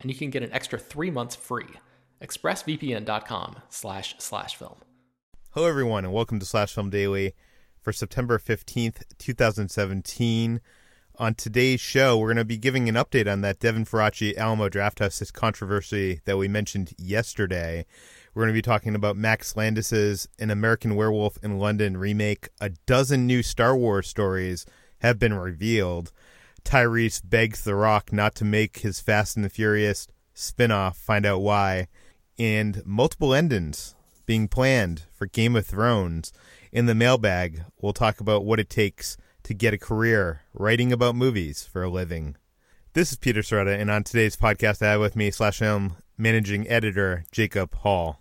and you can get an extra three months free. ExpressVPN.com slash slash film. Hello, everyone, and welcome to Slash Film Daily for September 15th, 2017. On today's show, we're going to be giving an update on that Devin Faraci Alamo Drafthouse controversy that we mentioned yesterday. We're going to be talking about Max Landis's An American Werewolf in London remake. A dozen new Star Wars stories have been revealed. Tyrese begs The Rock not to make his Fast and the Furious spinoff, find out why, and multiple endings being planned for Game of Thrones. In the mailbag, we'll talk about what it takes to get a career writing about movies for a living. This is Peter Sciretta, and on today's podcast, I have with me slash film managing editor Jacob Hall.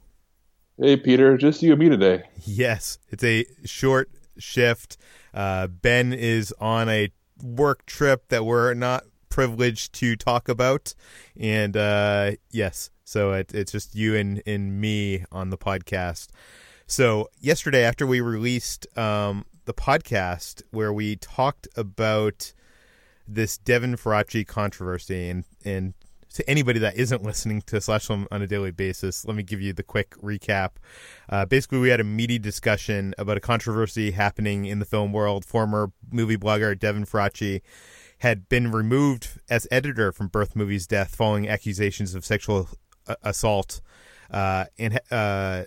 Hey, Peter, just you and me today. Yes, it's a short shift. Uh, ben is on a work trip that we're not privileged to talk about. And uh, yes, so it, it's just you and, and me on the podcast. So yesterday, after we released um, the podcast where we talked about this Devin Faraci controversy and and to anybody that isn't listening to Slash Film on a daily basis, let me give you the quick recap. Uh, basically, we had a meaty discussion about a controversy happening in the film world. Former movie blogger Devin Faraci had been removed as editor from Birth Movies Death following accusations of sexual uh, assault. Uh, and uh,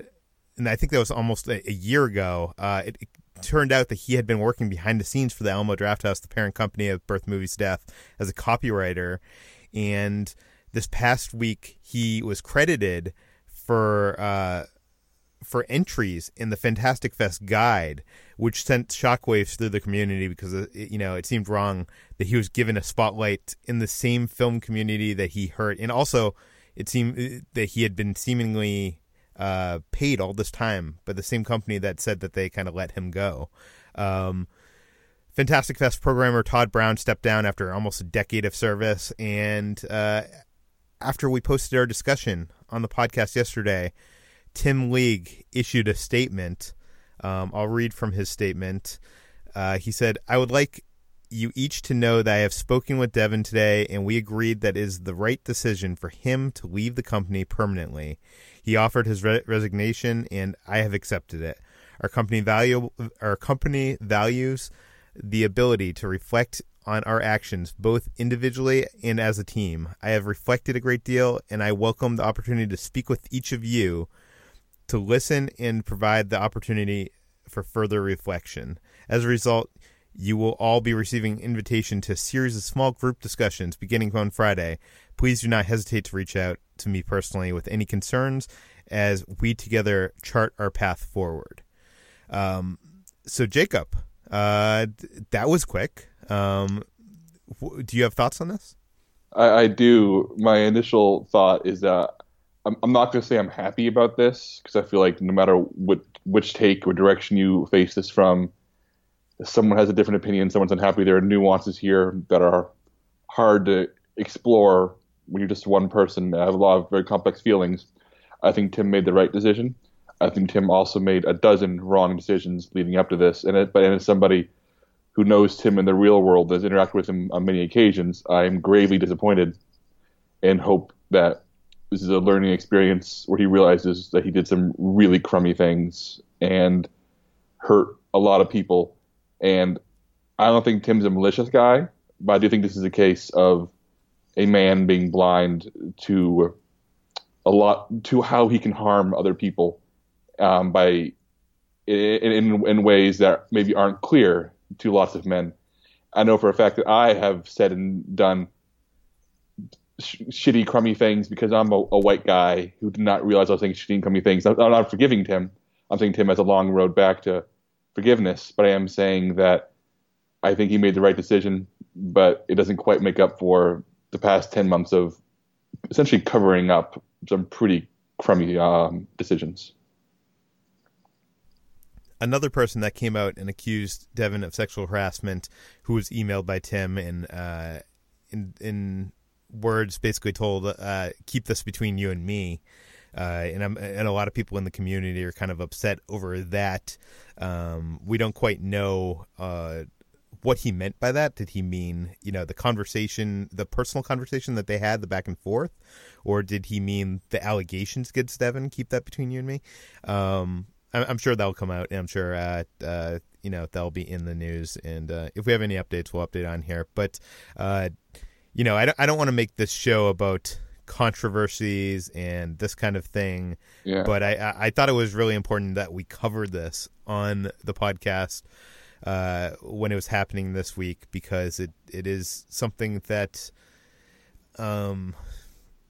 and I think that was almost a, a year ago. Uh, it, it, turned out that he had been working behind the scenes for the Alamo Drafthouse, the parent company of Birth Movies Death, as a copywriter. And this past week he was credited for uh, for entries in the Fantastic Fest guide, which sent shockwaves through the community because it, you know it seemed wrong that he was given a spotlight in the same film community that he hurt, and also it seemed uh, that he had been seemingly uh, paid all this time by the same company that said that they kind of let him go. Um, Fantastic Fest programmer Todd Brown stepped down after almost a decade of service, and uh, after we posted our discussion on the podcast yesterday, Tim League issued a statement. Um, I'll read from his statement. Uh, he said, I would like you each to know that I have spoken with Devin today, and we agreed that it is the right decision for him to leave the company permanently. He offered his re- resignation, and I have accepted it. Our company value our company values the ability to reflect on our actions, both individually and as a team. I have reflected a great deal, and I welcome the opportunity to speak with each of you to listen and provide the opportunity for further reflection. As a result, you will all be receiving invitation to a series of small group discussions beginning on Friday. Please do not hesitate to reach out to me personally with any concerns as we together chart our path forward. Um, so, Jacob, uh, that was quick. Um, do you have thoughts on this? I, I do. My initial thought is that I'm, I'm not going to say I'm happy about this because I feel like no matter what which take or direction you face this from, someone has a different opinion, someone's unhappy. There are nuances here that are hard to explore when you're just one person. I have a lot of very complex feelings. I think Tim made the right decision. I think Tim also made a dozen wrong decisions leading up to this. And it, but and as somebody who knows Tim in the real world, has interacted with him on many occasions, I am gravely disappointed and hope that this is a learning experience where he realizes that he did some really crummy things and hurt a lot of people. And I don't think Tim's a malicious guy, but I do think this is a case of a man being blind to a lot to how he can harm other people um, by in, in, ways that maybe aren't clear to lots of men. I know for a fact that I have said and done sh- shitty, crummy things because I'm a, a, white guy who did not realize I was saying shitty, crummy things. I'm, I'm not forgiving Tim. I'm saying Tim has a long road back to forgiveness, but I am saying that I think he made the right decision, but it doesn't quite make up for the past 10 months of essentially covering up some pretty crummy um, decisions. Another person that came out and accused Devin of sexual harassment, who was emailed by Tim and uh, in in words basically told, uh, "Keep this between you and me." Uh, and I'm, and a lot of people in the community are kind of upset over that. Um, we don't quite know uh, what he meant by that. Did he mean, you know, the conversation, the personal conversation that they had, the back and forth, or did he mean the allegations against Devin? Keep that between you and me. Um, I'm, I'm, sure that'll come out, and I'm sure, uh, uh, you know, that'll be in the news. And uh, if we have any updates, we'll update on here. But, uh, you know, I don't, I don't want to make this show about controversies and this kind of thing. Yeah. But I, I thought it was really important that we covered this on the podcast uh, when it was happening this week because it, it is something that, um,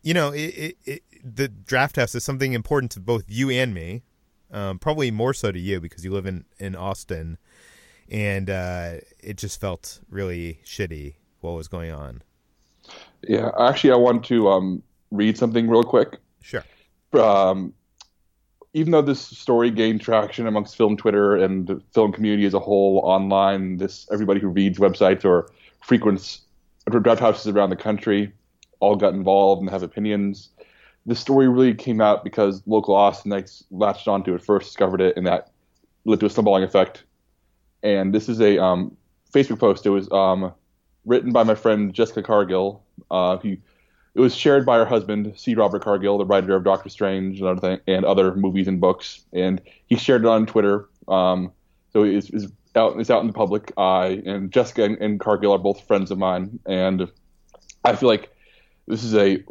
you know, it, it, it, the Drafthouse is something important to both you and me. Um, probably more so to you because you live in in Austin, and uh, it just felt really shitty what was going on. Yeah, actually, I want to um, read something real quick. Sure. Um, even though this story gained traction amongst film Twitter and the film community as a whole online, this everybody who reads websites or frequents Drafthouses around the country all got involved and have opinions. The story really came out because local Austinites latched onto it first, discovered it, and that led to a snowballing effect. And this is a um, Facebook post. It was um, written by my friend Jessica Cargill. Uh, it was shared by her husband, C. Robert Cargill, the writer of Doctor Strange and other, and other movies and books, and he shared it on Twitter. Um, so it's, it's, out it's out in the public eye. And Jessica and, and, Cargill are both friends of mine, and I feel like this is a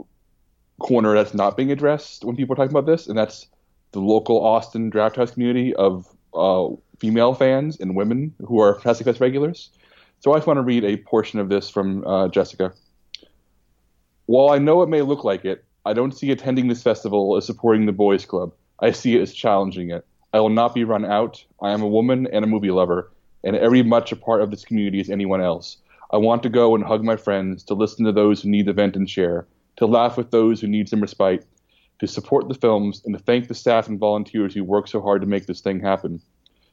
corner that's not being addressed when people are talking about this, and that's the local Austin Drafthouse community of uh, female fans and women who are Fantastic Fest regulars. So I just want to read a portion of this from uh, Jessica. While I know it may look like it, I don't see attending this festival as supporting the boys' club. I see it as challenging it. I will not be run out. I am a woman and a movie lover, and every much a part of this community as anyone else. I want to go and hug my friends, to listen to those who need the vent and share, to laugh with those who need some respite, to support the films, and to thank the staff and volunteers who work so hard to make this thing happen.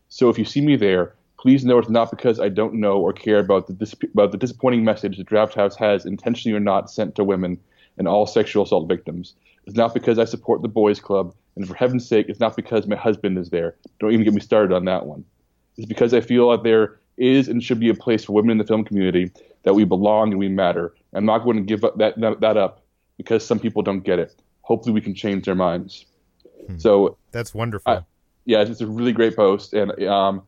So if you see me there, Please know it's not because I don't know or care about the, dis- about the disappointing message the Drafthouse has, intentionally or not, sent to women and all sexual assault victims. It's not because I support the boys' club, and for heaven's sake, it's not because my husband is there. Don't even get me started on that one. It's because I feel that there is and should be a place for women in the film community that we belong and we matter. I'm not going to give up that, that, that up because some people don't get it. Hopefully, we can change their minds. Hmm. So that's wonderful. I, yeah, it's a really great post, and um,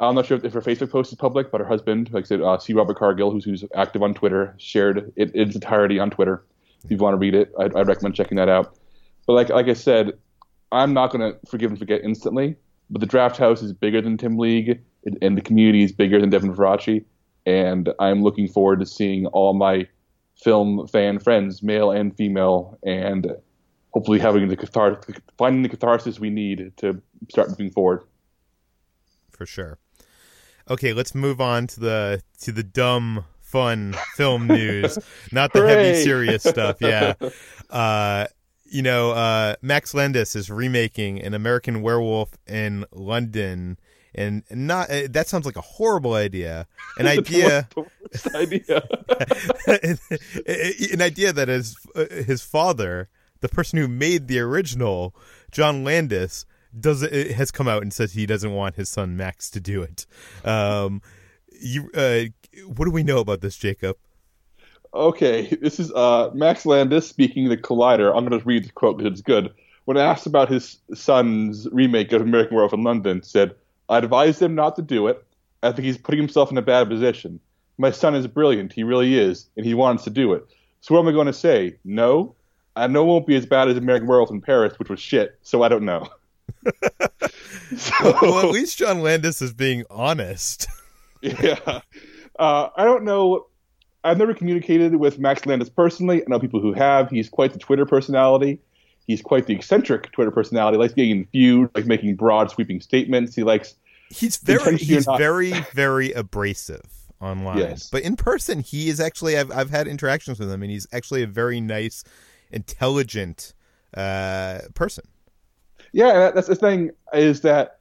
I'm not sure if, her Facebook post is public, but her husband, like I said, uh, C. Robert Cargill, who's, who's active on Twitter, shared it in its entirety on Twitter. If you want to read it, I'd, I'd recommend checking that out. But like like I said, I'm not going to forgive and forget instantly. But the Drafthouse is bigger than Tim League, and the community is bigger than Devin Faraci. And I'm looking forward to seeing all my film fan friends, male and female, and hopefully having the catharsis, finding the catharsis we need to start moving forward. For sure. Okay, let's move on to the to the dumb fun film news, not the Hooray! heavy serious stuff. Yeah. Uh, you know, uh, Max Landis is remaking an American Werewolf in London, and not uh, that sounds like a horrible idea. An idea, idea, an idea that is uh, his father, the person who made the original, John Landis, does it has come out and says he doesn't want his son Max to do it. Um, you uh, what do we know about this, Jacob? Okay, this is uh, Max Landis speaking the Collider. I'm going to read the quote because it's good. When asked about his son's remake of American Werewolf in London, said, "I advised him not to do it. I think he's putting himself in a bad position. My son is brilliant. He really is, and he wants to do it. So what am I going to say? No, I know it won't be as bad as American Werewolf in Paris, which was shit. So I don't know." so, well, at least John Landis is being honest. yeah, uh, I don't know I've never communicated with Max Landis personally. I know people who have. He's quite the Twitter personality. He's quite the eccentric Twitter personality. He likes getting in feud, like making broad, sweeping statements. He likes. He's very, he's not... very, very abrasive online. Yes. But in person, he is actually. I've I've had interactions with him, and he's actually a very nice, intelligent uh, person. Yeah, that's the thing. Is that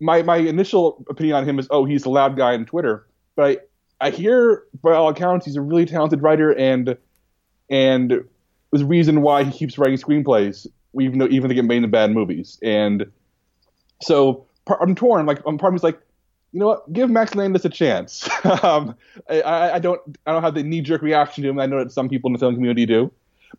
my my initial opinion on him is, oh, he's a loud guy on Twitter. But I, I hear, by all accounts, he's a really talented writer, and and a reason why he keeps writing screenplays, even though even they get made into bad movies. And so I'm torn. Like, I'm part of me's like, you know what? Give Max Landis a chance. um, I, I, don't I don't have the knee jerk reaction to him. I know that some people in the film community do,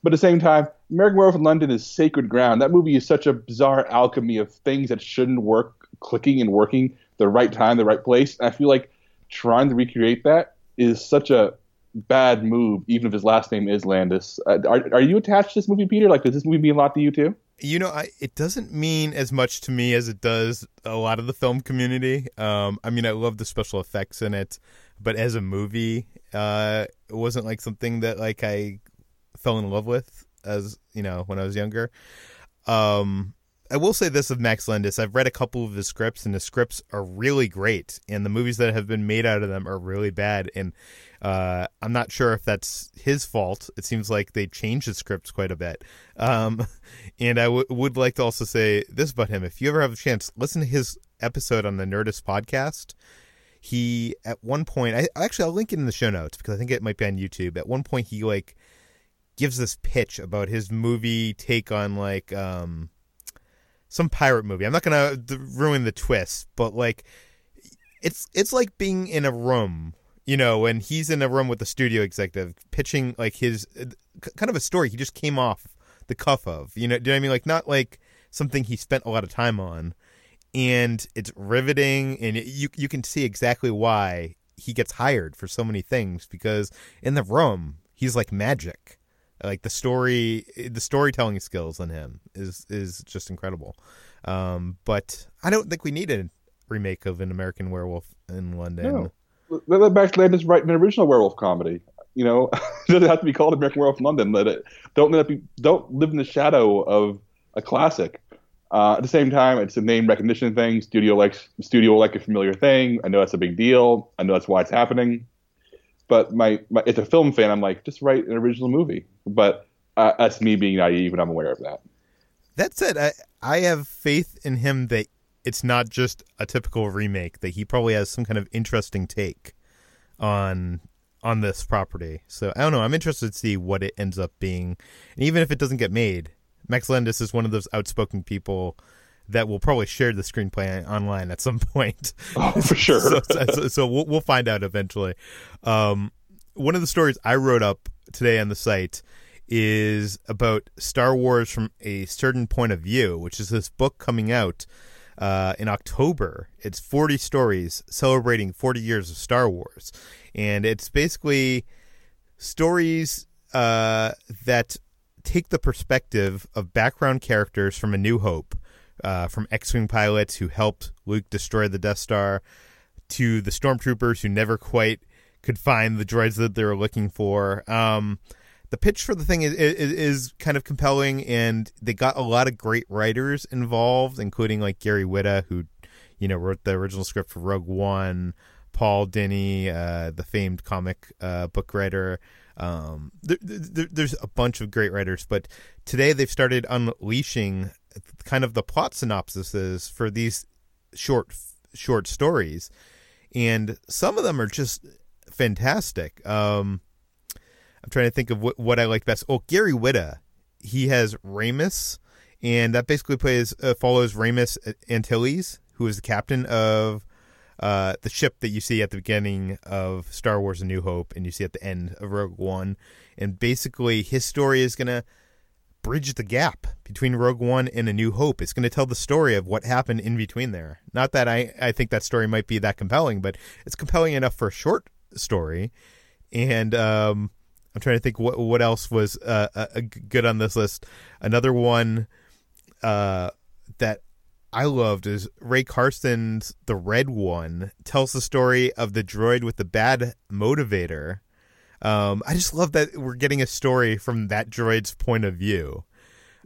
but at the same time, American Werewolf in London is sacred ground. That movie is such a bizarre alchemy of things that shouldn't work clicking and working the right time, the right place. And I feel like trying to recreate that is such a bad move, even if his last name is Landis. Uh, are, are you attached to this movie, Peter? Like, does this movie mean a lot to you too? You know, I, it doesn't mean as much to me as it does a lot of the film community. Um, I mean, I love the special effects in it, but as a movie, uh, it wasn't like something that like I fell in love with as you know when I was younger. Um, I will say this of Max Landis. I've read a couple of his scripts, and the scripts are really great, and the movies that have been made out of them are really bad. And uh, I'm not sure if that's his fault. It seems like they changed the scripts quite a bit. Um, and I w- would like to also say this about him: if you ever have a chance, listen to his episode on the Nerdist podcast. He at one point, I actually I'll link it in the show notes because I think it might be on YouTube. At one point, he like gives this pitch about his movie take on like um some pirate movie. I'm not gonna ruin the twist, but like it's it's like being in a room, you know, and he's in a room with the studio executive pitching like his uh, kind of a story he just came off the cuff of. You know, do you know what I mean? Like not like something he spent a lot of time on, and it's riveting, and it, you you can see exactly why he gets hired for so many things because in the room he's like magic like the story, the storytelling skills in him is is just incredible. Um, but I don't think we need a remake of an American Werewolf in London. No, let Max Landis write an original werewolf comedy. You know, it doesn't have to be called American Werewolf in London. Let it don't let it be don't live in the shadow of a classic. Uh, at the same time, it's a name recognition thing. Studio likes studio like a familiar thing. I know that's a big deal. I know that's why it's happening. But my, my as a film fan, I'm like, just write an original movie. But uh, that's me being naive, and I'm aware of that. That said, I I have faith in him that it's not just a typical remake. That he probably has some kind of interesting take on on this property. So I don't know. I'm interested to see what it ends up being, and even if it doesn't get made, Max Landis is one of those outspoken people that will probably share the screenplay online at some point. Oh, for sure. so, so, so, we'll, we'll find out eventually. Um, one of the stories I wrote up today on the site is about Star Wars from a certain point of view, which is this book coming out uh, in October. It's 40 stories celebrating 40 years of Star Wars. And it's basically stories uh, that take the perspective of background characters from A New Hope uh, from X-wing pilots who helped Luke destroy the Death Star to the stormtroopers who never quite could find the droids that they were looking for. Um, the pitch for the thing is, is, is kind of compelling, and they got a lot of great writers involved, including like Gary Whitta, who you know wrote the original script for Rogue One, Paul Dini, uh, the famed comic uh, book writer. Um, there, there, there's a bunch of great writers, but today they've started unleashing kind of the plot synopsises for these short short stories, and some of them are just fantastic. Um, I'm trying to think of what, what I like best. Oh, Gary Whitta, he has Raymus, and that basically plays uh, follows Raymus Antilles, who is the captain of uh, the ship that you see at the beginning of Star Wars: A New Hope, and you see at the end of Rogue One, and basically his story is gonna bridge the gap between Rogue One and A New Hope. It's going to tell the story of what happened in between there. Not that I, I think that story might be that compelling, but it's compelling enough for a short story. And um, I'm trying to think what what else was uh, uh, good on this list. Another one uh, that I loved is Rae Carson's The Red One tells the story of the droid with the bad motivator um, I just love that we're getting a story from that droid's point of view.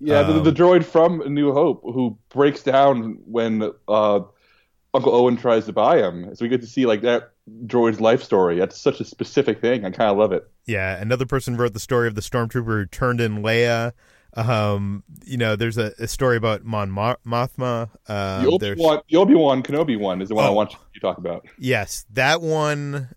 Yeah, um, the, the, droid from New Hope who breaks down when uh, Uncle Owen tries to buy him. So we get to see like that droid's life story. That's such a specific thing. I kind of love it. Yeah, another person wrote the story of the stormtrooper who turned in Leia. Um, you know, there's a, a story about Mon Mothma. Um, the Obi Wan, the Obi Wan Kenobi one is the one oh, I want you to talk about. Yes, that one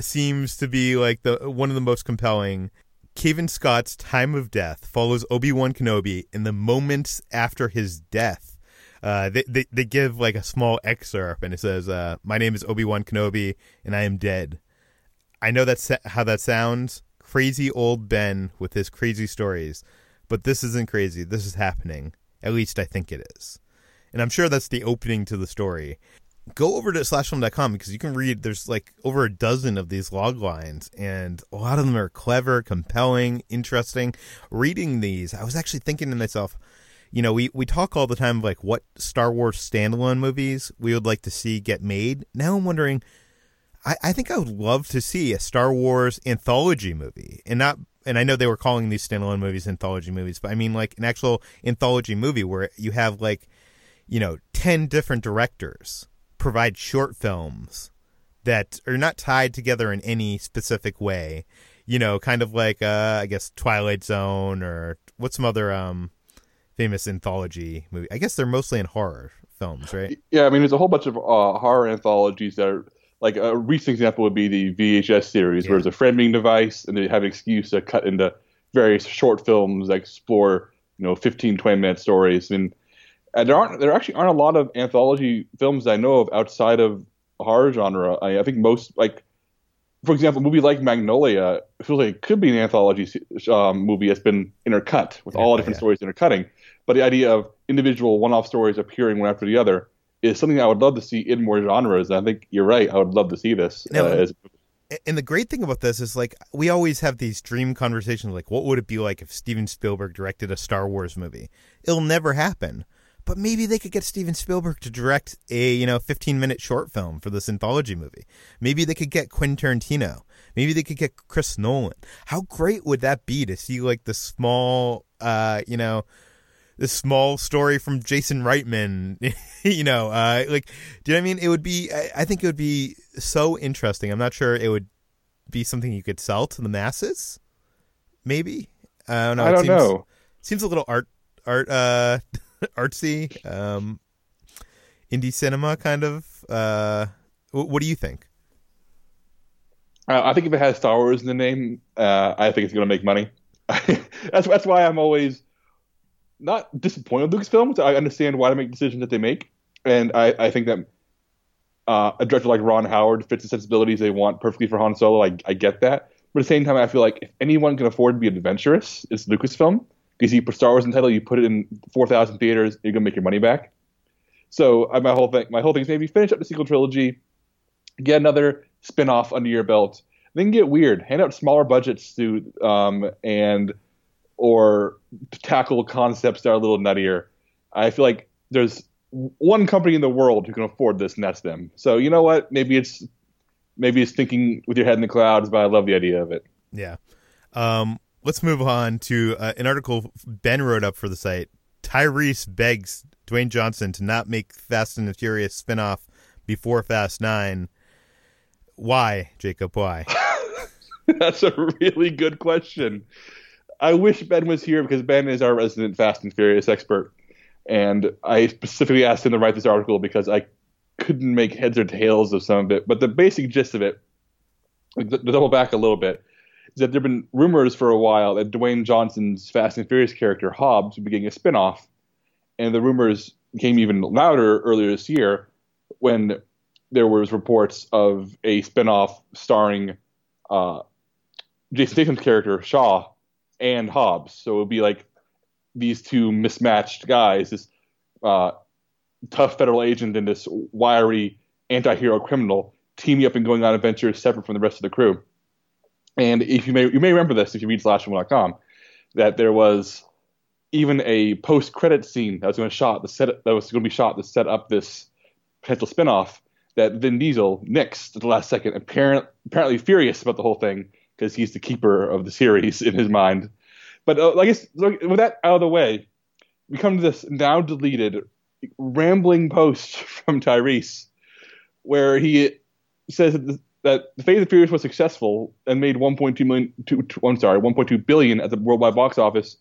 seems to be like the one of the most compelling. Cavan Scott's Time of Death follows Obi Wan Kenobi in the moments after his death. Uh, they, they they give like a small excerpt, and it says, uh, "My name is Obi Wan Kenobi, and I am dead." I know that's how that sounds. Crazy old Ben with his crazy stories, but this isn't crazy. This is happening. At least I think it is, and I'm sure that's the opening to the story go over to slashfilm.com because you can read there's like over a dozen of these log lines and a lot of them are clever compelling interesting. Reading these i was actually thinking to myself you know we, we talk all the time like what star wars standalone movies we would like to see get made. Now i'm wondering i, I think i would love to see a star wars anthology movie and not and i know they were calling these standalone movies anthology movies but i mean like an actual anthology movie where you have like you know 10 different directors provide short films that are not tied together in any specific way. You know, kind of like uh, I guess Twilight Zone or what's some other um, famous anthology movie. I guess they're mostly in horror films, right? Yeah, I mean, there's a whole bunch of uh, horror anthologies that are like a recent example would be the VHS series, yeah. where it's a framing device and they have an excuse to cut into various short films that explore, you know, 15, 20 minute stories. And and there aren't there actually aren't a lot of anthology films I know of outside of horror genre. I, I think most like for example, a movie like Magnolia feels like it could be an anthology um, movie that's been intercut with yeah, all different yeah. stories intercutting. But the idea of individual one-off stories appearing one after the other is something I would love to see in more genres. And I think you're right. I would love to see this. Now, uh, as- and the great thing about this is like we always have these dream conversations like what would it be like if Steven Spielberg directed a Star Wars movie? It'll never happen but maybe they could get Steven Spielberg to direct a you know 15 minute short film for this anthology movie. Maybe they could get Quentin Tarantino. Maybe they could get Chris Nolan. How great would that be to see like the small, uh, you know, the small story from Jason Reitman, you know, uh, like, do you know what I mean? It would be, I, I think it would be so interesting. I'm not sure it would be something you could sell to the masses. Maybe. I don't know. I don't seems, know. Seems a little art, art, uh, artsy, um, indie cinema kind of. Uh, what do you think? Uh, I think if it has Star Wars in the name, uh, I think it's going to make money. that's that's why I'm always not disappointed with Lucasfilms. I understand why they make decisions that they make, and I, I think that uh, a director like Ron Howard fits the sensibilities they want perfectly for Han Solo. I, I get that, but at the same time, I feel like if anyone can afford to be adventurous, it's Lucasfilm because you put Star Wars in title, you put it in four thousand theaters, you're gonna make your money back. So uh, my whole thing, my whole thing is maybe finish up the sequel trilogy, get another spin-off under your belt, then get weird, hand out smaller budgets to um, and or tackle concepts that are a little nuttier. I feel like there's one company in the world who can afford this, and that's them. So you know what? Maybe it's maybe it's thinking with your head in the clouds, but I love the idea of it. Yeah. Um, let's move on to uh, an article Ben wrote up for the site. Tyrese begs Dwayne Johnson to not make Fast and the Furious spinoff before Fast Nine. Why, Jacob? Why? That's a really good question. I wish Ben was here because Ben is our resident Fast and Furious expert. And I specifically asked him to write this article because I couldn't make heads or tails of some of it. But the basic gist of it, to double back a little bit, is that there have been rumors for a while that Dwayne Johnson's Fast and Furious character Hobbs would be getting a spinoff, and the rumors came even louder earlier this year when there was reports of a spinoff starring uh, Jason Statham's character Shaw and Hobbs. So it would be like these two mismatched guys, this uh, tough federal agent and this wiry anti-hero criminal, teaming up and going on adventures separate from the rest of the crew. And if you may, you may remember this if you read slashfilm.com, that there was even a post-credit scene that was going to shot the set that was going to be shot to set up this potential spinoff that Vin Diesel nixed at the last second, apparent, apparently furious about the whole thing because he's the keeper of the series in his mind. But uh, I guess with that out of the way, we come to this now deleted rambling post from Tyrese where he says that that the Fate of Furious was successful and made 1.2 million. Two, I'm sorry, 1.2 billion at the worldwide box office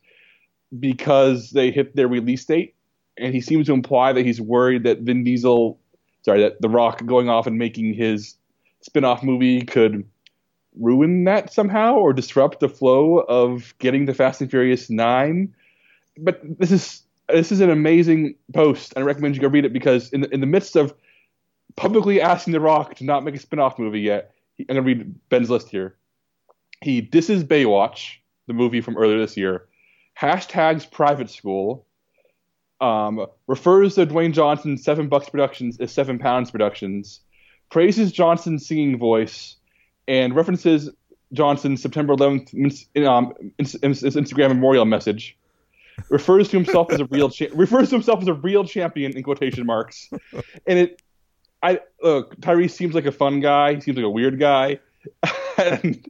because they hit their release date, and he seems to imply that he's worried that Vin Diesel, sorry, that The Rock going off and making his spin-off movie could ruin that somehow or disrupt the flow of getting the Fast and Furious 9. But this is this is an amazing post. And I recommend you go read it because in the, in the midst of publicly asking The Rock to not make a spin-off movie yet, I'm going to read Ben's list here. He disses Baywatch, the movie from earlier this year, hashtags private school, um, refers to Dwayne Johnson's Seven Bucks Productions as Seven Pounds Productions, praises Johnson's singing voice, and references Johnson's September 11th um, Instagram memorial message. Refers to himself as a real cha- refers to himself as a real champion in quotation marks, and it. I look Tyrese seems like a fun guy. He seems like a weird guy, and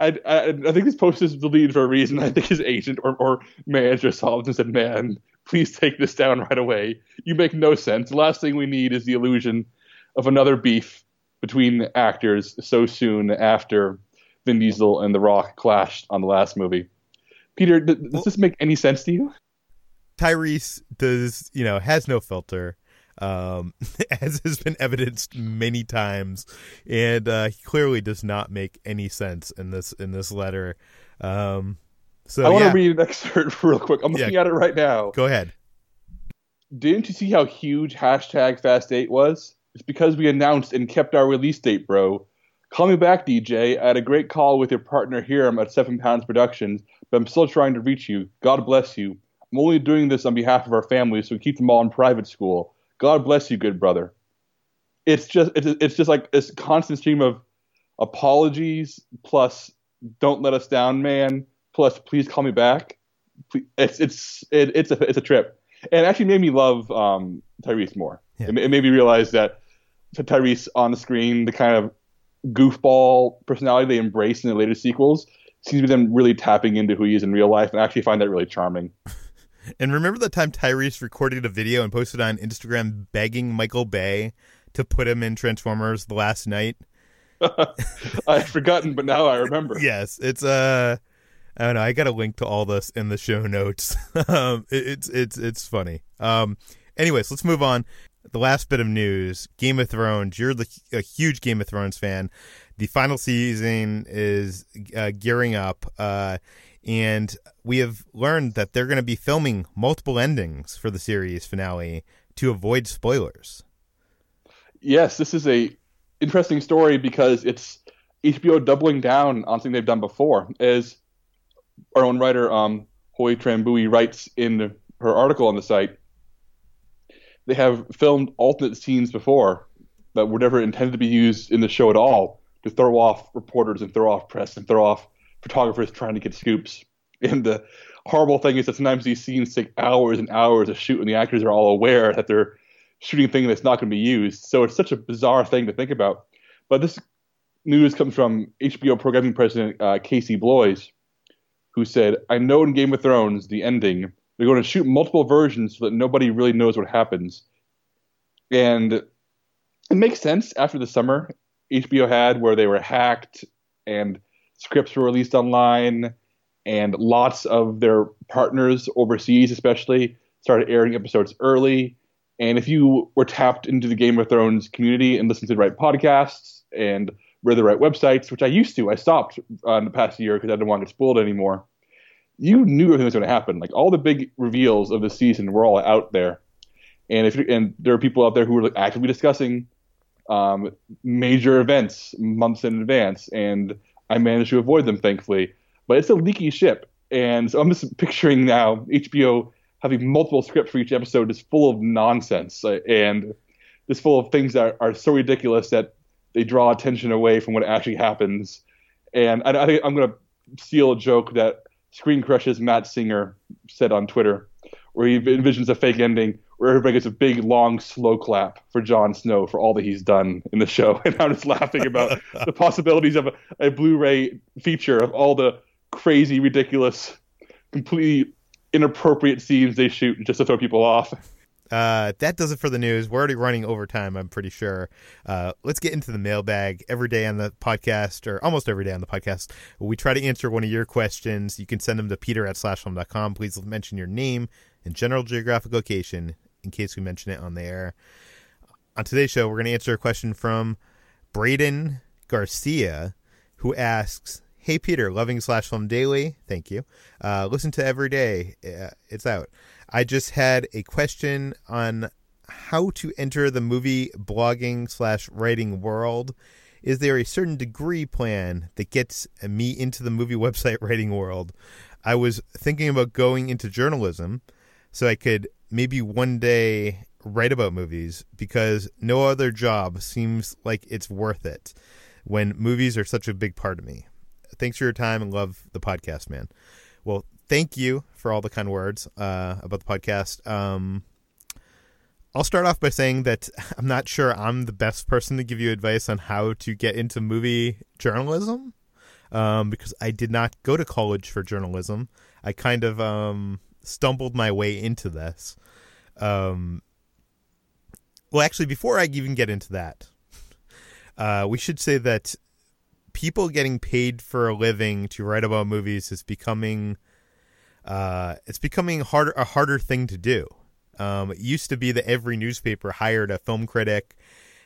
I, I, I think this post is deleted for a reason. I think his agent or, or manager saw it and said, "Man, please take this down right away. You make no sense. The last thing we need is the illusion of another beef between actors so soon after Vin Diesel and The Rock clashed on the last movie. Peter, does well, this make any sense to you? Tyrese does, you know, has no filter, um, as has been evidenced many times, and uh, he clearly does not make any sense in this in this letter. Um, so I want yeah. to read an excerpt real quick. I'm looking yeah. at it right now. Go ahead. Didn't you see how huge hashtag Fast Eight was? It's because we announced and kept our release date, bro. Call me back, DJ. I had a great call with your partner Hiram at Seven Pounds Productions, but I'm still trying to reach you. God bless you. I'm only doing this on behalf of our family, so we keep them all in private school. God bless you, good brother. It's just it's, it's just like this constant stream of apologies plus don't let us down, man. Plus, please call me back. It's it's it, it's a it's a trip, and it actually made me love um, Tyrese more. Yeah. It, it made me realize that Tyrese on the screen, the kind of goofball personality they embrace in the later sequels seems to be them really tapping into who he is in real life, and I actually find that really charming. and remember the time Tyrese recorded a video and posted on Instagram begging Michael Bay to put him in Transformers the last Knight? I've forgotten, but now I remember. yes, it's uh I don't know. I got a link to all this in the show notes. um, it, it's it's it's funny. Um, anyways, let's move on the last bit of news Game of Thrones. You're the, a huge Game of Thrones fan. The final season is uh, gearing up, uh, and we have learned that they're going to be filming multiple endings for the series finale to avoid spoilers. Yes, this is a interesting story because it's HBO doubling down on something they've done before. As our own writer, um, Hoai-Tran writes in her article on the site, they have filmed alternate scenes before that were never intended to be used in the show at all to throw off reporters and throw off press and throw off photographers trying to get scoops. And the horrible thing is that sometimes these scenes take hours and hours to shoot, and the actors are all aware that they're shooting thing that's not going to be used. So it's such a bizarre thing to think about. But this news comes from HBO programming president uh, Casey Bloys, who said, I know in Game of Thrones, the ending, they're going to shoot multiple versions so that nobody really knows what happens. And it makes sense after the summer HBO had where they were hacked and scripts were released online and lots of their partners overseas especially started airing episodes early. And if you were tapped into the game of thrones community and listened to the right podcasts and read the right websites which i used to i stopped uh, in the past year because i didn't want to get spoiled anymore you knew everything was going to happen. Like all the big reveals of the season were all out there, and if and there are people out there who are like actively discussing um, major events months in advance, and I managed to avoid them, thankfully. But it's a leaky ship, and so I'm just picturing now HBO having multiple scripts for each episode is full of nonsense uh, and just full of things that are, so ridiculous that they draw attention away from what actually happens. And I, I think I'm going to steal a joke that Screen Crush's Matt Singer said on Twitter, where he envisions a fake ending where everybody gets a big, long, slow clap for Jon Snow for all that he's done in the show. And I'm just laughing about the possibilities of a, a Blu-ray feature of all the crazy, ridiculous, completely inappropriate scenes they shoot just to throw people off. Uh, that does it for the news. We're already running overtime, I'm pretty sure. Uh, let's get into the mailbag. Every day on the podcast, or almost every day on the podcast, we try to answer one of your questions. You can send them to peter at slashfilm.com. Please mention your name and general geographic location in case we mention it on the air. On today's show, we're going to answer a question from Braden Garcia, who asks Hey Peter, loving slash film daily. Thank you. Uh, listen to every day. Uh, it's out. I just had a question on how to enter the movie blogging slash writing world. Is there a certain degree plan that gets me into the movie website writing world? I was thinking about going into journalism so I could maybe one day write about movies because no other job seems like it's worth it when movies are such a big part of me thanks for your time and love the podcast, man. Well, thank you for all the kind words uh, about the podcast. Um, I'll start off by saying that I'm not sure I'm the best person to give you advice on how to get into movie journalism um, because I did not go to college for journalism. I kind of um, stumbled my way into this. Um, well, actually, before I even get into that, uh, we should say that people getting paid for a living to write about movies is becoming uh, it's becoming harder a harder thing to do. Um, it used to be that every newspaper hired a film critic.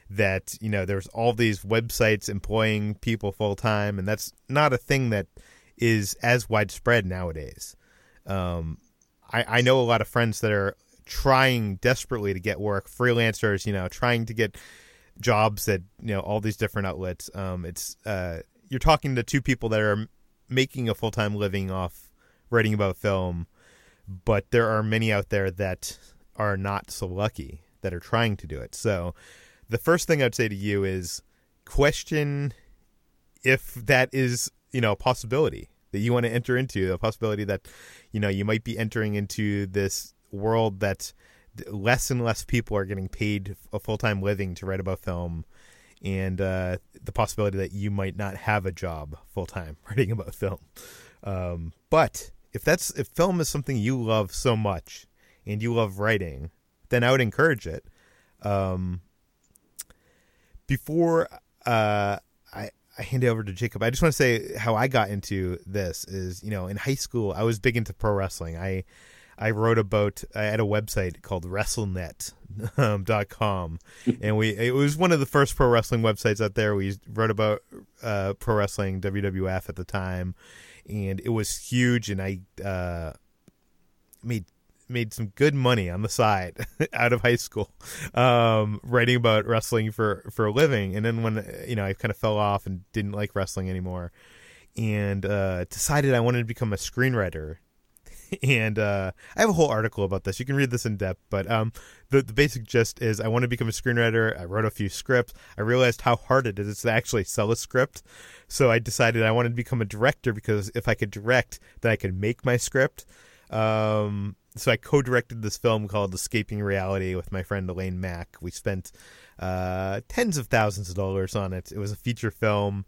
That you know, there's all these websites employing people full time, and that's not a thing that is as widespread nowadays. Um, I, I know a lot of friends that are trying desperately to get work, freelancers, you know, trying to get jobs at you know all these different outlets. Um, it's uh, you're talking to two people that are making a full time living off writing about film, but there are many out there that are not so lucky that are trying to do it. So the first thing I'd say to you is question if that is you know a possibility that you want to enter into the possibility that you know you might be entering into this world that less and less people are getting paid a full time living to write about film, and uh, the possibility that you might not have a job full time writing about film. Um, but if that's if film is something you love so much and you love writing, then I would encourage it. Um, before uh, I I hand it over to Jacob, I just want to say how I got into this is you know in high school I was big into pro wrestling. I I wrote about I had a website called WrestleNet.com, um, and we it was one of the first pro wrestling websites out there. We wrote about uh, pro wrestling WWF at the time, and it was huge. And I uh, made made some good money on the side out of high school, um, writing about wrestling for for a living. And then when you know I kind of fell off and didn't like wrestling anymore, and uh, decided I wanted to become a screenwriter and uh, I have a whole article about this. You can read this in depth, but um, the the basic gist is I want to become a screenwriter. I wrote a few scripts. I realized how hard it is to actually sell a script, so I decided I wanted to become a director because if I could direct, then I could make my script. Um, so I co-directed this film called Escaping Reality with my friend Elaine Mack. We spent uh, tens of thousands of dollars on it. It was a feature film.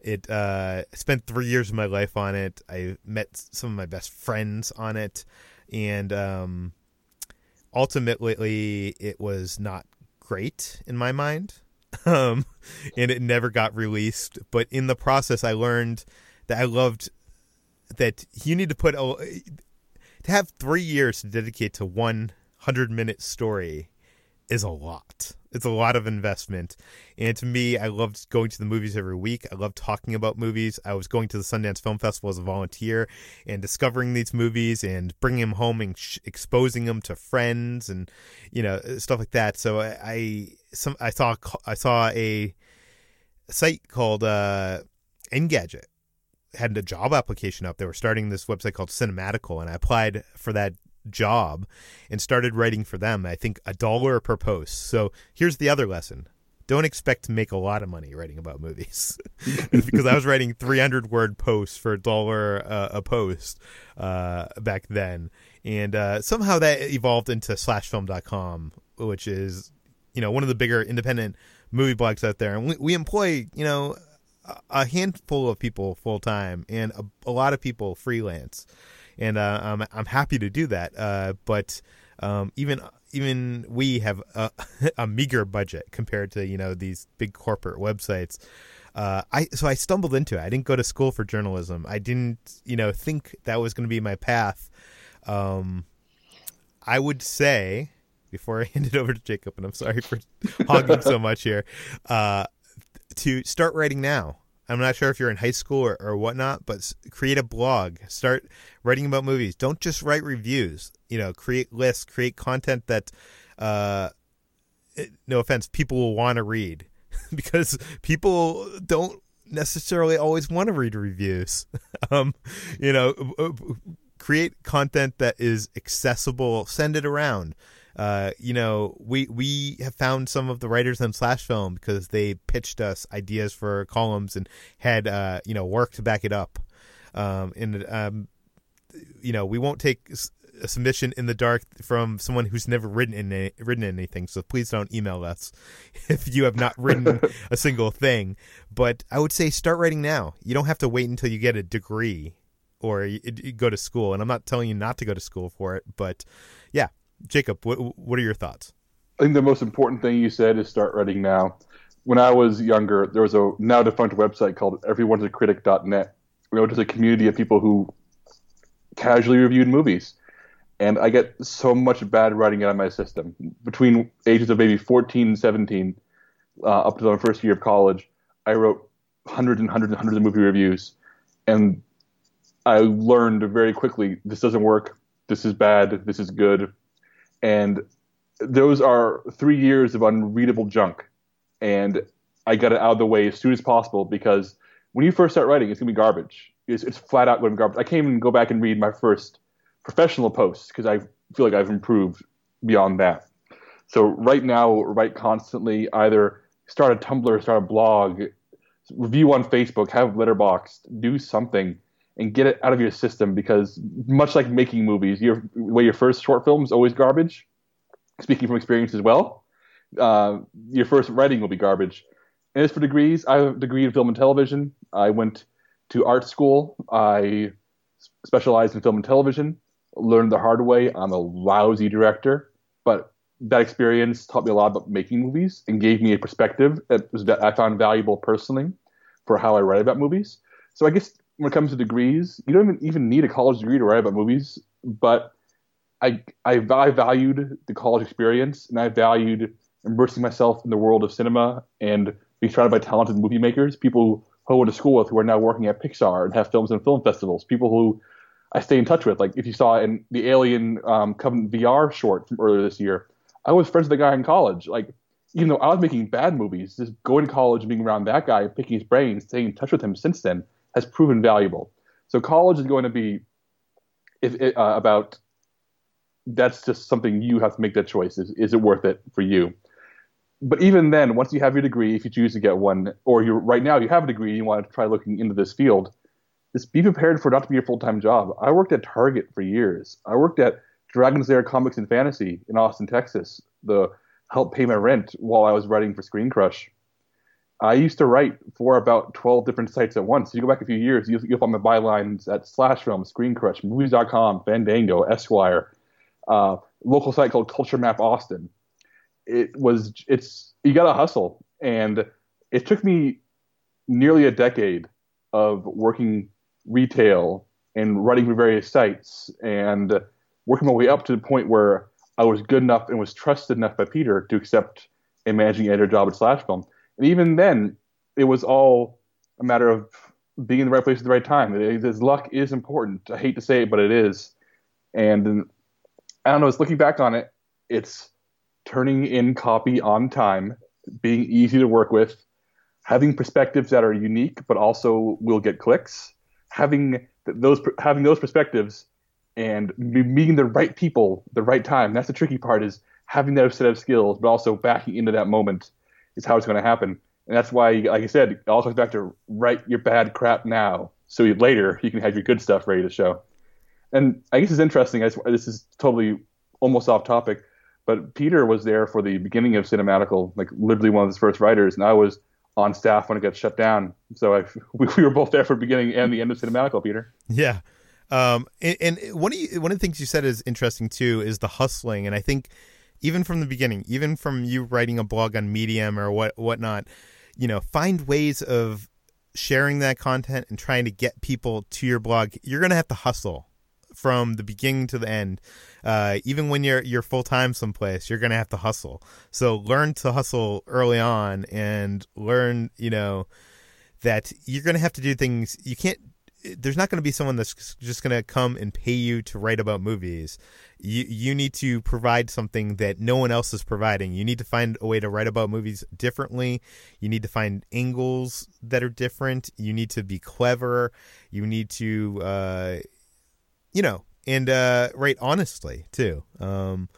It uh, spent three years of my life on it. I met some of my best friends on it, and um, ultimately, it was not great in my mind, um, and it never got released. But in the process, I learned that I loved that you need to put a, to have three years to dedicate to one hundred minute story is a lot. It's a lot of investment. And to me, I loved going to the movies every week. I loved talking about movies. I was going to the Sundance Film Festival as a volunteer and discovering these movies and bringing them home and sh- exposing them to friends and you know stuff like that. So I, I some I saw I saw a site called uh, Engadget had a job application up. They were starting this website called Cinematical, and I applied for that job and started writing for them. I think a dollar per post. So here's the other lesson. Don't expect to make a lot of money writing about movies because I was writing 300 word posts for a dollar uh, a post uh, back then. And uh, somehow that evolved into slashfilm.com, which is, you know, one of the bigger independent movie blogs out there. And we, we employ, you know, a handful of people full time and a, a, lot of people freelance, and uh, I'm I'm happy to do that. Uh, but um, even even we have a, a, meager budget compared to you know these big corporate websites. Uh, I so I stumbled into it. I didn't go to school for journalism. I didn't you know think that was going to be my path. Um, I would say before I hand it over to Jacob, and I'm sorry for hogging so much here. Uh, to start writing now. I'm not sure if you're in high school or, or whatnot, but create a blog. Start writing about movies. Don't just write reviews. You know, create lists, create content that, uh, no offense, people will want to read because people don't necessarily always want to read reviews. um, you know, create content that is accessible. Send it around. Uh, you know, we we have found some of the writers on Slash Film because they pitched us ideas for columns and had uh, you know work to back it up. Um, and um, you know, we won't take a submission in the dark from someone who's never written any, written anything. So please don't email us if you have not written a single thing. But I would say start writing now. You don't have to wait until you get a degree or you, you go to school. And I'm not telling you not to go to school for it, but yeah, Jacob, what, what are your thoughts? I think the most important thing you said is start writing now. When I was younger, there was a now defunct website called everyone'sacritic.net, which is a community of people who casually reviewed movies. And I get so much bad writing out of my system. Between ages of maybe 14 and 17, uh, up to my first year of college, I wrote hundreds and hundreds and hundreds of movie reviews. And I learned very quickly this doesn't work. This is bad. This is good and those are three years of unreadable junk. And I got it out of the way as soon as possible because when you first start writing, it's gonna be garbage. It's, it's flat out to be garbage. I can't even go back and read my first professional posts because I feel like I've improved beyond that. So right now, write constantly. Either start a Tumblr, start a blog, review on Facebook, have Letterboxd, do something and get it out of your system because much like making movies, your way your first short film is always garbage. Speaking from experience as well, uh, your first writing will be garbage. And as for degrees, I have a degree in film and television. I went to art school. I specialized in film and television. Learned the hard way. I'm a lousy director, but that experience taught me a lot about making movies and gave me a perspective that I found valuable personally for how I write about movies. So I guess when it comes to degrees, you don't even, even need a college degree to write about movies. But I, I, I valued the college experience, and I valued immersing myself in the world of cinema and being surrounded by talented movie makers, people who I went to school with who are now working at Pixar and have films and film festivals, people who I stay in touch with. Like if you saw in the Alien um, Covenant VR short from earlier this year, I was friends with the guy in college. Like even though I was making bad movies, just going to college and being around that guy, picking his brains, staying in touch with him since then has proven valuable. So college is going to be if, uh, about that's just something you have to make that choice. Is, is it worth it for you? But even then, once you have your degree, if you choose to get one, or you right now you have a degree, and you want to try looking into this field, just be prepared for it not to be your full time job. I worked at Target for years. I worked at Dragon's Lair Comics and Fantasy in Austin, Texas. The help pay my rent while I was writing for Screen Crush. I used to write for about 12 different sites at once. So you go back a few years, you'll, you'll find my bylines at Slash Film, Screen Crush, Movies.com, Fandango, Esquire, uh, local site called Culture Map Austin. It was, it's, you got to hustle. And it took me nearly a decade of working retail and writing for various sites and working my way up to the point where I was good enough and was trusted enough by Peter to accept a managing editor job at Slash Film. And even then, it was all a matter of being in the right place at the right time. It, luck is important. I hate to say it, but it is. And um, I don't know. It's looking back on it. It's turning in copy on time, being easy to work with, having perspectives that are unique but also will get clicks, having those having those perspectives and meeting the right people the right time. That's the tricky part is having that set of skills, but also backing into that moment is how it's going to happen. And that's why, like I said, it all comes back to write your bad crap now, so you, later you can have your good stuff ready to show. And I guess it's interesting. this is totally almost off topic, but Peter was there for the beginning of Cinematical, like literally one of his first writers, and I was on staff when it got shut down. So I, we, we were both there for the beginning and the end of Cinematical, Peter. Yeah. Um, and, and one of you, one of the things you said is interesting too is the hustling, and I think even from the beginning, even from you writing a blog on Medium or what whatnot, you know, find ways of sharing that content and trying to get people to your blog. You're gonna have to hustle from the beginning to the end. Uh, even when you're you're full time someplace, you're gonna have to hustle. So learn to hustle early on and learn, you know, that you're gonna have to do things. You can't there's not going to be someone that's just going to come and pay you to write about movies. You you need to provide something that no one else is providing. You need to find a way to write about movies differently. You need to find angles that are different. You need to be clever. You need to uh, you know, and uh, write honestly too. Um,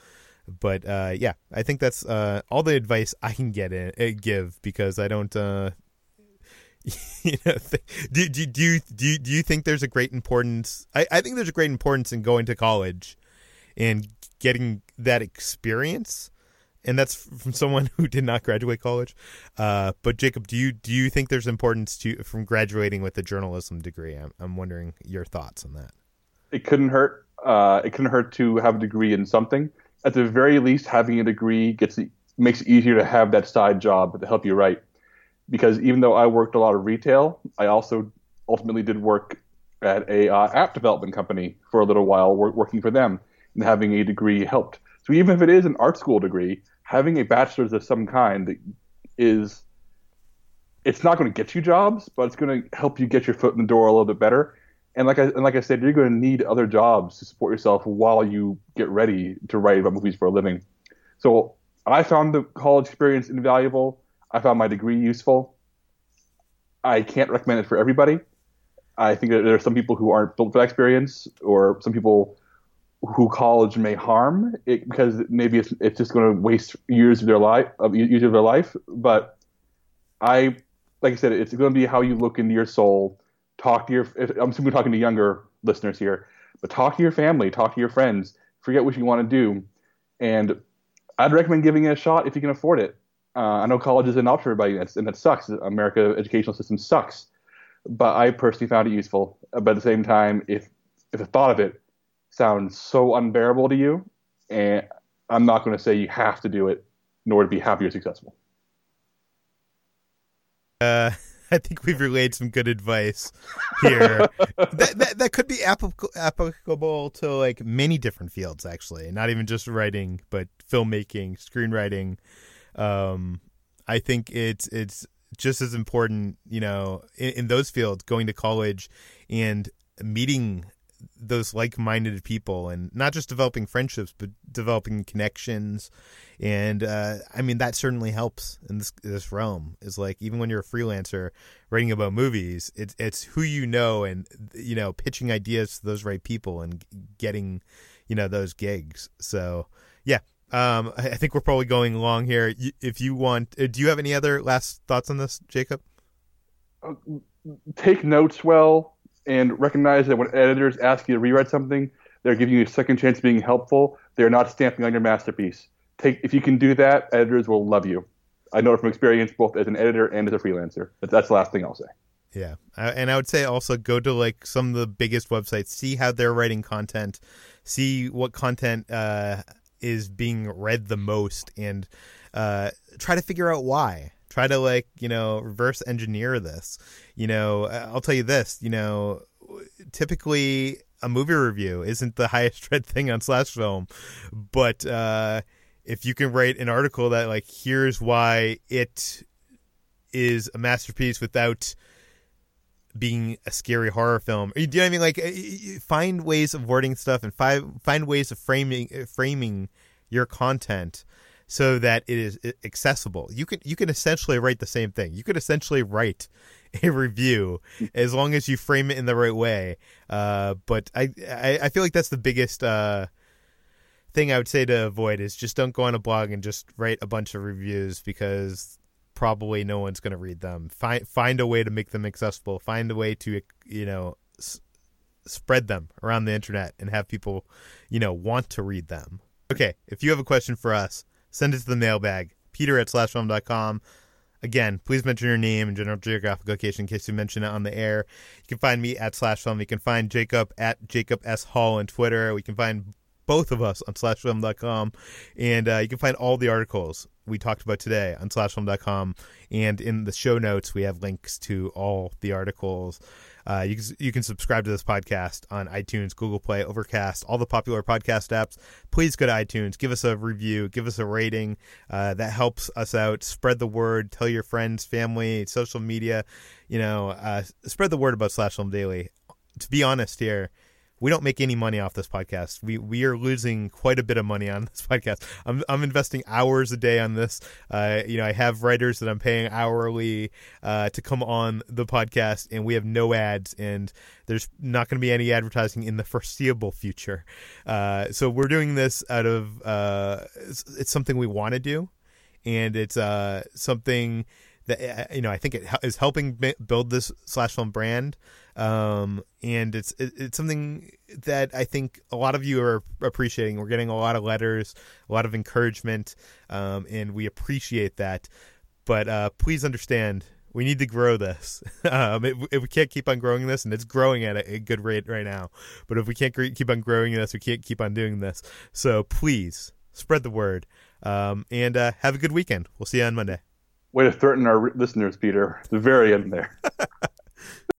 but uh, yeah, I think that's uh, all the advice I can get in, uh, give because I don't uh, you know, do, do, do, you, do, you, do you think there's a great importance? I, I think there's a great importance in going to college and getting that experience. And that's from someone who did not graduate college. Uh, but Jacob, do you do you think there's importance to from graduating with a journalism degree? I'm, I'm wondering your thoughts on that. It couldn't hurt. Uh, it couldn't hurt to have a degree in something. At the very least, having a degree gets makes it easier to have that side job to help you write because even though I worked a lot of retail, I also ultimately did work at a uh, app development company for a little while, working for them, and having a degree helped. So even if it is an art school degree, having a bachelor's of some kind is it's not going to get you jobs, but it's going to help you get your foot in the door a little bit better. And like I and like I said, you're going to need other jobs to support yourself while you get ready to write about movies for a living. So I found the college experience invaluable. I found my degree useful. I can't recommend it for everybody. I think that there are some people who aren't built for that experience, or some people who college may harm it because maybe it's, it's just going to waste years of their life of years of their life. But I, like I said, it's going to be how you look into your soul. Talk to your. I'm simply talking to younger listeners here, but talk to your family, talk to your friends. Forget what you want to do, and I'd recommend giving it a shot if you can afford it. Uh, I know college is an option for everybody, and that sucks. America educational system sucks. But I personally found it useful. But at the same time, if if the thought of it sounds so unbearable to you, and I'm not going to say you have to do it in order to be happy or successful. Uh, I think we've relayed some good advice here. that, that, that could be applicable, applicable to like many different fields, actually, not even just writing, but filmmaking, screenwriting, um, I think it's it's just as important, you know, in, in those fields, going to college and meeting those like-minded people and not just developing friendships but developing connections. And uh, i mean that certainly helps in this this realm. Is like even when you're a freelancer writing about movies it's it's who you know and you know pitching ideas to those right people and getting you know those gigs. So yeah um, I think we're probably going long here. If you want, uh, do you have any other last thoughts on this, Jacob? Uh, take notes well and recognize that when editors ask you to rewrite something, they're giving you a second chance of being helpful. They're not stamping on your masterpiece. Take if you can do that, editors will love you. I know it from experience, both as an editor and as a freelancer. That's the last thing I'll say. Yeah, and I would say also go to like some of the biggest websites, see how they're writing content, see what content uh, is being read the most and uh, try to figure out why. Try to like you know reverse engineer this. You know i'll tell you this you know typically a movie review isn't the highest read thing on slash film but uh, if you can write an article that like here's why it is a masterpiece without being a scary horror film. Do you know what I mean? Like, uh, find ways of wording stuff and find find ways of framing framing your content so that it is accessible. You can you can essentially write the same thing. You could essentially write a review as long as you frame it in the right way. Uh, but I, I, I feel like that's the biggest uh, thing I would say to avoid is just don't go on a blog and just write a bunch of reviews because probably no one's going to read them. Find find a way to make them accessible. Find a way to you know s- spread them around the internet and have people you know want to read them. Okay, if you have a question for us, send it to the mailbag. Peter at slashfilm.com. Again, please mention your name and general geographic location in case you mention it on the air. You can find me at Slash Film. You can find Jacob at Jacob S. Hall on Twitter. We can find both of us on slashfilm.com. And uh, you can find all the articles we talked about today on slashfilm.com. And in the show notes, we have links to all the articles. Uh, you, can, you can subscribe to this podcast on iTunes, Google Play, Overcast, all the popular podcast apps. Please go to iTunes, give us a review, give us a rating. Uh, that helps us out. Spread the word. Tell your friends, family, social media. You know, uh, spread the word about Slash Film Daily. To be honest here, we don't make any money off this podcast. We we are losing quite a bit of money on this podcast. I'm I'm investing hours a day on this. Uh, you know, I have writers that I'm paying hourly uh, to come on the podcast, and we have no ads, and there's not going to be any advertising in the foreseeable future. Uh, so we're doing this out of uh, it's, it's something we want to do, and it's uh, something that uh, you know I think it is helping build this slash film brand um, and it's it, it's something that I think a lot of you are appreciating. We're getting a lot of letters, a lot of encouragement, um, and we appreciate that. But uh, please understand, we need to grow this. um, we can't keep on growing this, and it's growing at a, a, good rate right now, but if we can't keep on growing this, we can't keep on doing this. So please spread the word, um, and uh, have a good weekend. We'll see you on Monday. Way to threaten our listeners, Peter. The very end there.